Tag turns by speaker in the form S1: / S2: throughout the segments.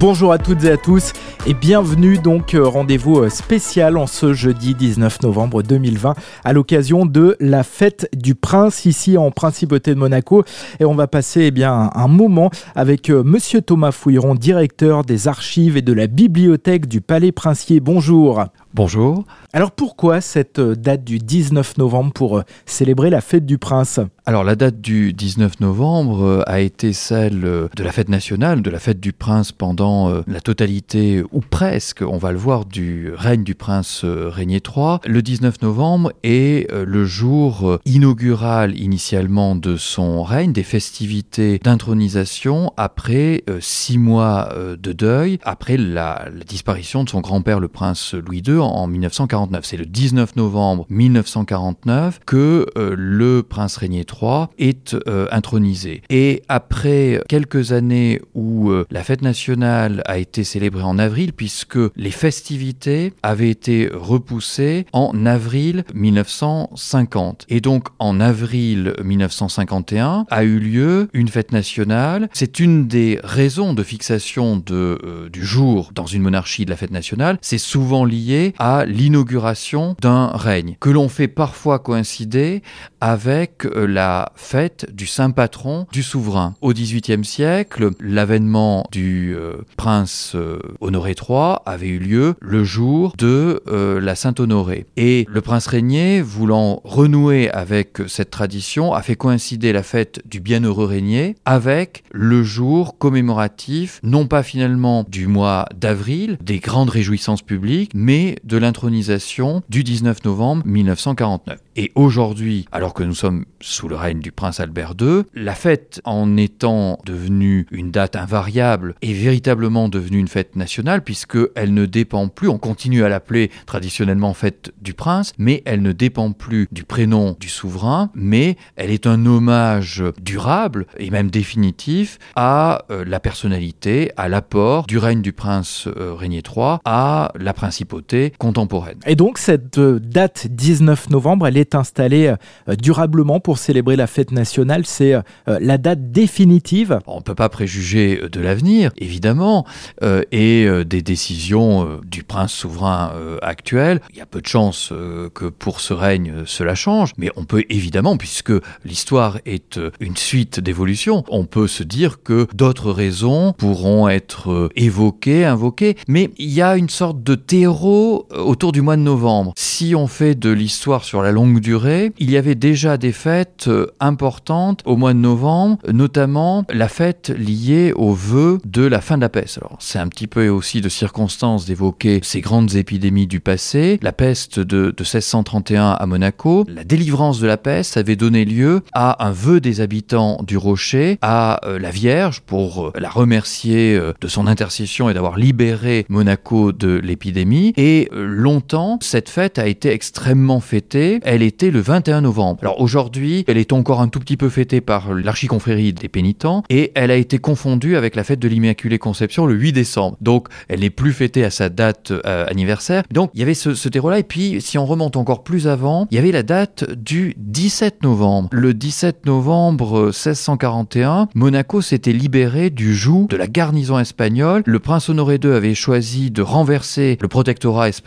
S1: Bonjour à toutes et à tous et bienvenue donc euh, rendez-vous euh, spécial en ce jeudi 19 novembre 2020 à l'occasion de la fête du prince ici en principauté de Monaco et on va passer eh bien un moment avec euh, monsieur Thomas Fouilleron directeur des archives et de la bibliothèque du Palais Princier. Bonjour.
S2: Bonjour.
S1: Alors pourquoi cette date du 19 novembre pour célébrer la fête du prince?
S2: Alors la date du 19 novembre a été celle de la fête nationale, de la fête du prince pendant la totalité ou presque, on va le voir, du règne du prince Régnier III. Le 19 novembre est le jour inaugural initialement de son règne, des festivités d'intronisation après six mois de deuil, après la, la disparition de son grand-père le prince Louis II en 1949. C'est le 19 novembre 1949 que euh, le prince Régnier III est euh, intronisé. Et après quelques années où euh, la fête nationale a été célébrée en avril, puisque les festivités avaient été repoussées en avril 1950. Et donc en avril 1951 a eu lieu une fête nationale. C'est une des raisons de fixation de, du jour dans une monarchie de la fête nationale. C'est souvent lié à l'inauguration d'un règne, que l'on fait parfois coïncider avec euh, la fête du saint patron du souverain. Au XVIIIe siècle, l'avènement du euh, prince euh, Honoré III avait eu lieu le jour de la Sainte Honorée. Et le prince régnier, voulant renouer avec cette tradition, a fait coïncider la fête du bienheureux régnier avec le jour commémoratif, non pas finalement du mois d'avril, des grandes réjouissances publiques, mais de l'intronisation du 19 novembre 1949. Et aujourd'hui, alors que nous sommes sous le règne du prince Albert II, la fête en étant devenue une date invariable est véritablement devenue une fête nationale puisqu'elle ne dépend plus, on continue à l'appeler traditionnellement fête du prince, mais elle ne dépend plus du prénom du souverain, mais elle est un hommage durable et même définitif à euh, la personnalité, à l'apport du règne du prince euh, Régnier III, à la principauté contemporaine.
S1: Et donc cette euh, date 19 novembre, elle est installée euh, durablement pour célébrer la fête nationale. C'est euh, la date définitive.
S2: On ne peut pas préjuger de l'avenir, évidemment, et des décisions du prince souverain actuel. Il y a peu de chances que pour ce règne cela change, mais on peut évidemment, puisque l'histoire est une suite d'évolutions, on peut se dire que d'autres raisons pourront être évoquées, invoquées, mais il y a une sorte de terreau autour du mois de novembre. Si on fait de l'histoire sur la longue durée, il y avait déjà des fêtes euh, importantes au mois de novembre, notamment la fête liée au vœu de la fin de la peste. Alors, c'est un petit peu aussi de circonstance d'évoquer ces grandes épidémies du passé. La peste de, de 1631 à Monaco, la délivrance de la peste avait donné lieu à un vœu des habitants du rocher à euh, la Vierge pour euh, la remercier de son intercession et d'avoir libéré Monaco de l'épidémie. Et longtemps, cette fête a été extrêmement fêtée. Elle était le 21 novembre. Alors aujourd'hui, elle est encore un tout petit peu fêtée par l'archiconfrérie des pénitents et elle a été confondue avec la fête de l'Immaculée Conception le 8 décembre. Donc elle n'est plus fêtée à sa date euh, anniversaire. Donc il y avait ce, ce terreau-là. Et puis si on remonte encore plus avant, il y avait la date du 17 novembre. Le 17 novembre 1641, Monaco s'était libéré du joug de la garnison espagnole. Le prince Honoré II avait choisi de renverser le protectorat espagnol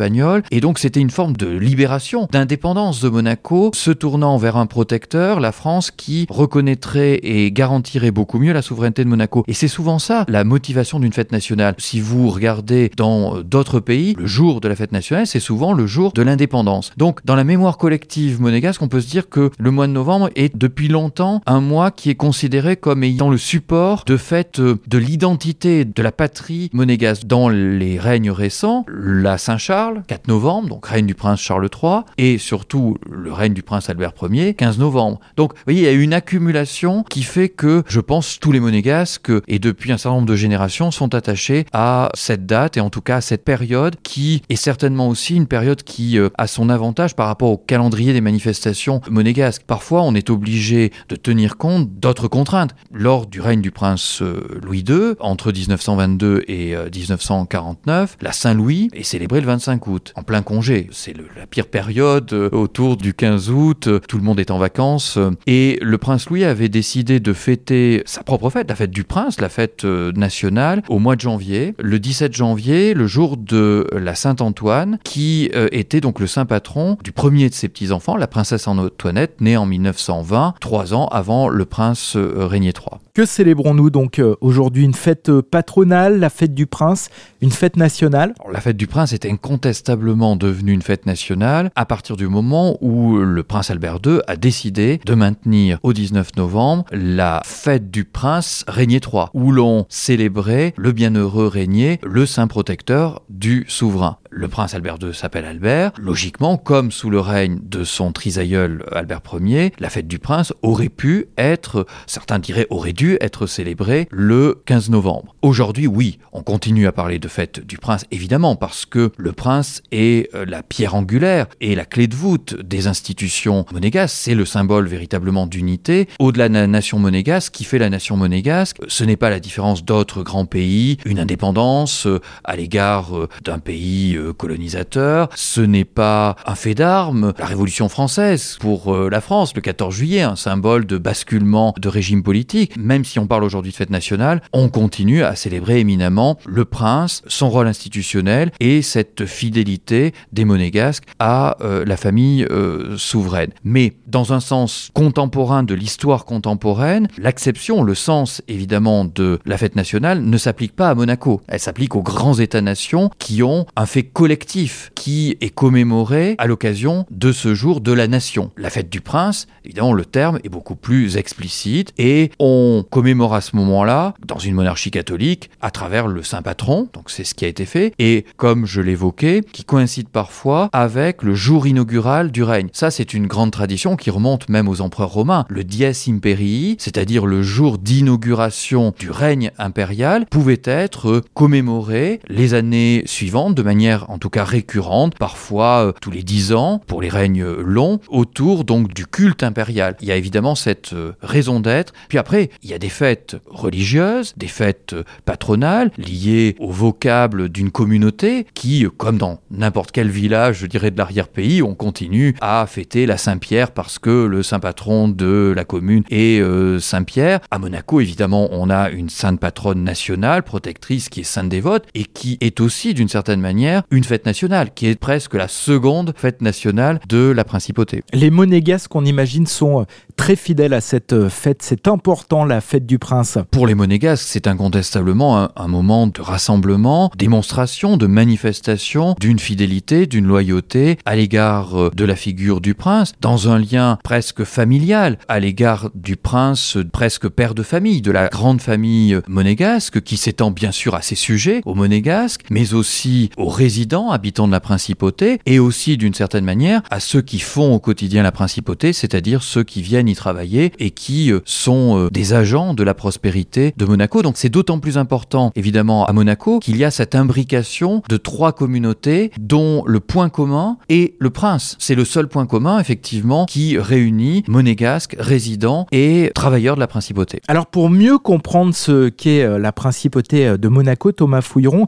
S2: et donc c'était une forme de libération, d'indépendance de Monaco, se tournant vers un protecteur, la France, qui reconnaîtrait et garantirait beaucoup mieux la souveraineté de Monaco. Et c'est souvent ça, la motivation d'une fête nationale. Si vous regardez dans d'autres pays, le jour de la fête nationale, c'est souvent le jour de l'indépendance. Donc, dans la mémoire collective monégasque, on peut se dire que le mois de novembre est depuis longtemps un mois qui est considéré comme ayant le support de fête de l'identité de la patrie monégasque. Dans les règnes récents, la Saint-Charles, 4 novembre, donc règne du prince Charles III, et surtout le règne du prince Albert Ier, 15 novembre. Donc, vous voyez, il y a une accumulation qui fait que, je pense, tous les monégasques, et depuis un certain nombre de générations, sont attachés à cette date, et en tout cas à cette période, qui est certainement aussi une période qui euh, a son avantage par rapport au calendrier des manifestations monégasques. Parfois, on est obligé de tenir compte d'autres contraintes. Lors du règne du prince euh, Louis II, entre 1922 et 1949, euh, la Saint-Louis est célébrée le 25 25 août, en plein congé. C'est la pire période euh, autour du 15 août, tout le monde est en vacances. Et le prince Louis avait décidé de fêter sa propre fête, la fête du prince, la fête nationale, au mois de janvier, le 17 janvier, le jour de la Saint-Antoine, qui était donc le saint patron du premier de ses petits-enfants, la princesse Antoinette, née en 1920, trois ans avant le prince Régnier III.
S1: Que célébrons-nous donc aujourd'hui? Une fête patronale, la fête du prince, une fête nationale?
S2: La fête du prince est incontestablement devenue une fête nationale à partir du moment où le prince Albert II a décidé de maintenir au 19 novembre la fête du prince Régnier III, où l'on célébrait le bienheureux Régnier, le saint protecteur du souverain. Le prince Albert II s'appelle Albert. Logiquement, comme sous le règne de son trisaïeul Albert Ier, la fête du prince aurait pu être, certains diraient aurait dû être célébrée le 15 novembre. Aujourd'hui, oui, on continue à parler de fête du prince, évidemment, parce que le prince est euh, la pierre angulaire et la clé de voûte des institutions monégasques. C'est le symbole véritablement d'unité. Au-delà de la nation monégasque, qui fait la nation monégasque, ce n'est pas la différence d'autres grands pays, une indépendance euh, à l'égard euh, d'un pays colonisateur. Ce n'est pas un fait d'armes. La Révolution française pour la France, le 14 juillet, un symbole de basculement de régime politique. Même si on parle aujourd'hui de fête nationale, on continue à célébrer éminemment le prince, son rôle institutionnel et cette fidélité des monégasques à euh, la famille euh, souveraine. Mais dans un sens contemporain de l'histoire contemporaine, l'acception, le sens évidemment de la fête nationale ne s'applique pas à Monaco. Elle s'applique aux grands États-nations qui ont un fait collectif qui est commémoré à l'occasion de ce jour de la nation. La fête du prince, évidemment, le terme est beaucoup plus explicite et on commémore à ce moment-là, dans une monarchie catholique, à travers le saint patron, donc c'est ce qui a été fait, et comme je l'évoquais, qui coïncide parfois avec le jour inaugural du règne. Ça, c'est une grande tradition qui remonte même aux empereurs romains. Le dies imperii, c'est-à-dire le jour d'inauguration du règne impérial, pouvait être commémoré les années suivantes de manière en tout cas récurrente, parfois euh, tous les dix ans pour les règnes longs, autour donc du culte impérial. Il y a évidemment cette euh, raison d'être. Puis après, il y a des fêtes religieuses, des fêtes patronales liées au vocable d'une communauté qui, comme dans n'importe quel village, je dirais, de l'arrière-pays, on continue à fêter la Saint-Pierre parce que le saint patron de la commune est euh, Saint-Pierre. À Monaco, évidemment, on a une sainte patronne nationale, protectrice, qui est sainte dévote et qui est aussi, d'une certaine manière, une fête nationale, qui est presque la seconde fête nationale de la principauté.
S1: Les monégasques, qu'on imagine, sont euh, très fidèles à cette euh, fête. C'est important, la fête du prince.
S2: Pour les monégasques, c'est incontestablement un, moment de rassemblement, démonstration, de manifestation d'une fidélité, d'une loyauté à l'égard euh, de la figure du prince, dans un lien presque familial à l'égard du prince, presque père de famille, de la grande famille monégasque, qui s'étend bien sûr à ses sujets, aux monégasques, mais aussi aux résidents, habitants de la principauté, et aussi d'une certaine manière à ceux qui font au quotidien la principauté, c'est-à-dire ceux qui viennent y travailler et qui euh, sont euh, des agents de la prospérité de Monaco. Donc c'est d'autant plus important, évidemment, à Monaco, qu'il y a cette imbrication de trois communautés dont le point commun est le prince. C'est le seul point commun, effectivement, qui réunit monégasques, résidents et travailleurs de la principauté.
S1: Alors pour mieux comprendre ce qu'est euh, la principauté de Monaco, Thomas Fouilleron,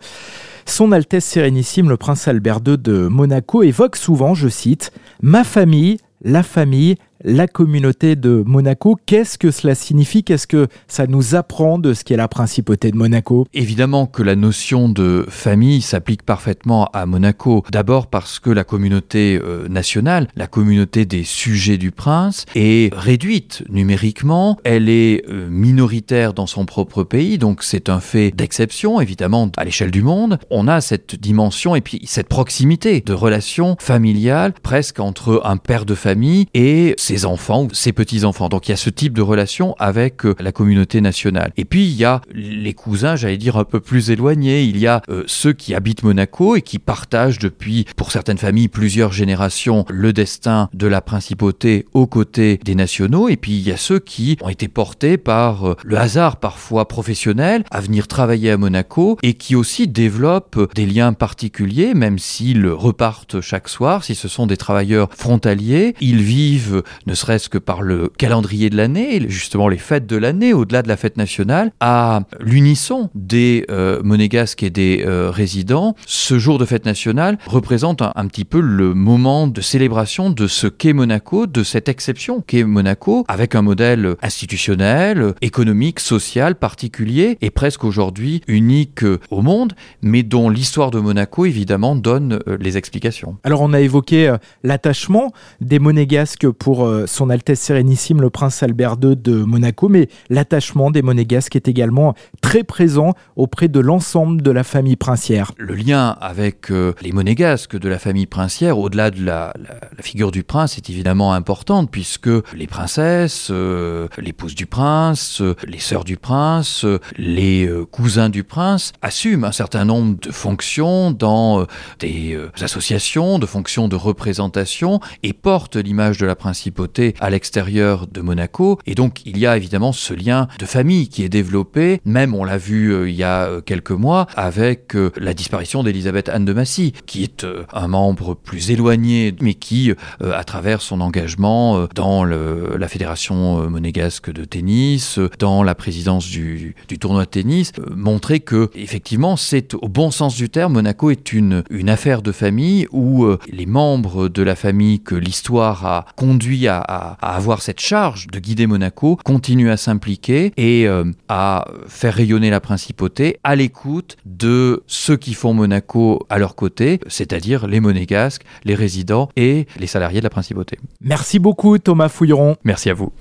S1: son Altesse Sérénissime, le prince Albert II de Monaco, évoque souvent, je cite, Ma famille, la famille, la communauté de Monaco. Qu'est-ce que cela signifie? Qu'est-ce que ça nous apprend de ce qu'est la principauté de Monaco?
S2: Évidemment que la notion de famille s'applique parfaitement à Monaco. D'abord parce que la communauté euh, nationale, la communauté des sujets du prince, est réduite numériquement. Elle est euh, minoritaire dans son propre pays, donc c'est un fait d'exception, évidemment, à l'échelle du monde. On a cette dimension et puis cette proximité de relations familiales presque entre un père de famille et ses enfants ou ses petits-enfants. Donc il y a ce type de relation avec euh, la communauté nationale. Et puis il y a les cousins, j'allais dire, un peu plus éloignés. Il y a euh, ceux qui habitent Monaco et qui partagent depuis, pour certaines familles, plusieurs générations, le destin de la principauté aux côtés des nationaux. Et puis il y a ceux qui ont été portés par euh, le hasard parfois professionnel à venir travailler à Monaco et qui aussi développent des liens particuliers, même s'ils repartent chaque soir, si ce sont des travailleurs frontaliers. Ils vivent ne serait-ce que par le calendrier de l'année, justement les fêtes de l'année, au-delà de la fête nationale, à l'unisson des euh, monégasques et des euh, résidents. Ce jour de fête nationale représente un, un, petit peu le moment de célébration de ce qu'est Monaco, de cette exception qu'est Monaco, avec un modèle institutionnel, économique, social particulier et presque aujourd'hui unique au monde, mais dont l'histoire de Monaco évidemment donne euh, les explications.
S1: Alors on a évoqué l'attachement des monégasques pour euh, son Altesse Sérénissime le prince Albert II de Monaco, mais l'attachement des monégasques est également très présent auprès de l'ensemble de la famille princière.
S2: Le lien avec les monégasques de la famille princière, au-delà de la, figure du prince, est évidemment importante puisque les princesses, euh, l'épouse du prince, les sœurs du prince, les euh, cousins du prince assument un certain nombre de fonctions dans euh, des associations, de fonctions de représentation et portent l'image de la principauté à l'extérieur de Monaco. Et donc il y a évidemment ce lien de famille qui est développé, même on l'a vu il y a quelques mois avec la disparition d'Elisabeth Anne de Massy, qui est un membre plus éloigné, mais qui, à travers son engagement dans la fédération monégasque de tennis, dans la présidence du, tournoi de tennis, montrait que effectivement c'est au bon sens du terme, Monaco est une, une affaire de famille où les membres de la famille que l'histoire a conduit à, à, à, avoir cette charge de guider Monaco continuent à s'impliquer et euh, à faire rayonner la principauté à l'écoute de ceux qui font Monaco à leur côté, c'est-à-dire les monégasques, les résidents et les salariés de la principauté.
S1: Merci beaucoup Thomas Fouilleron.
S2: Merci à vous.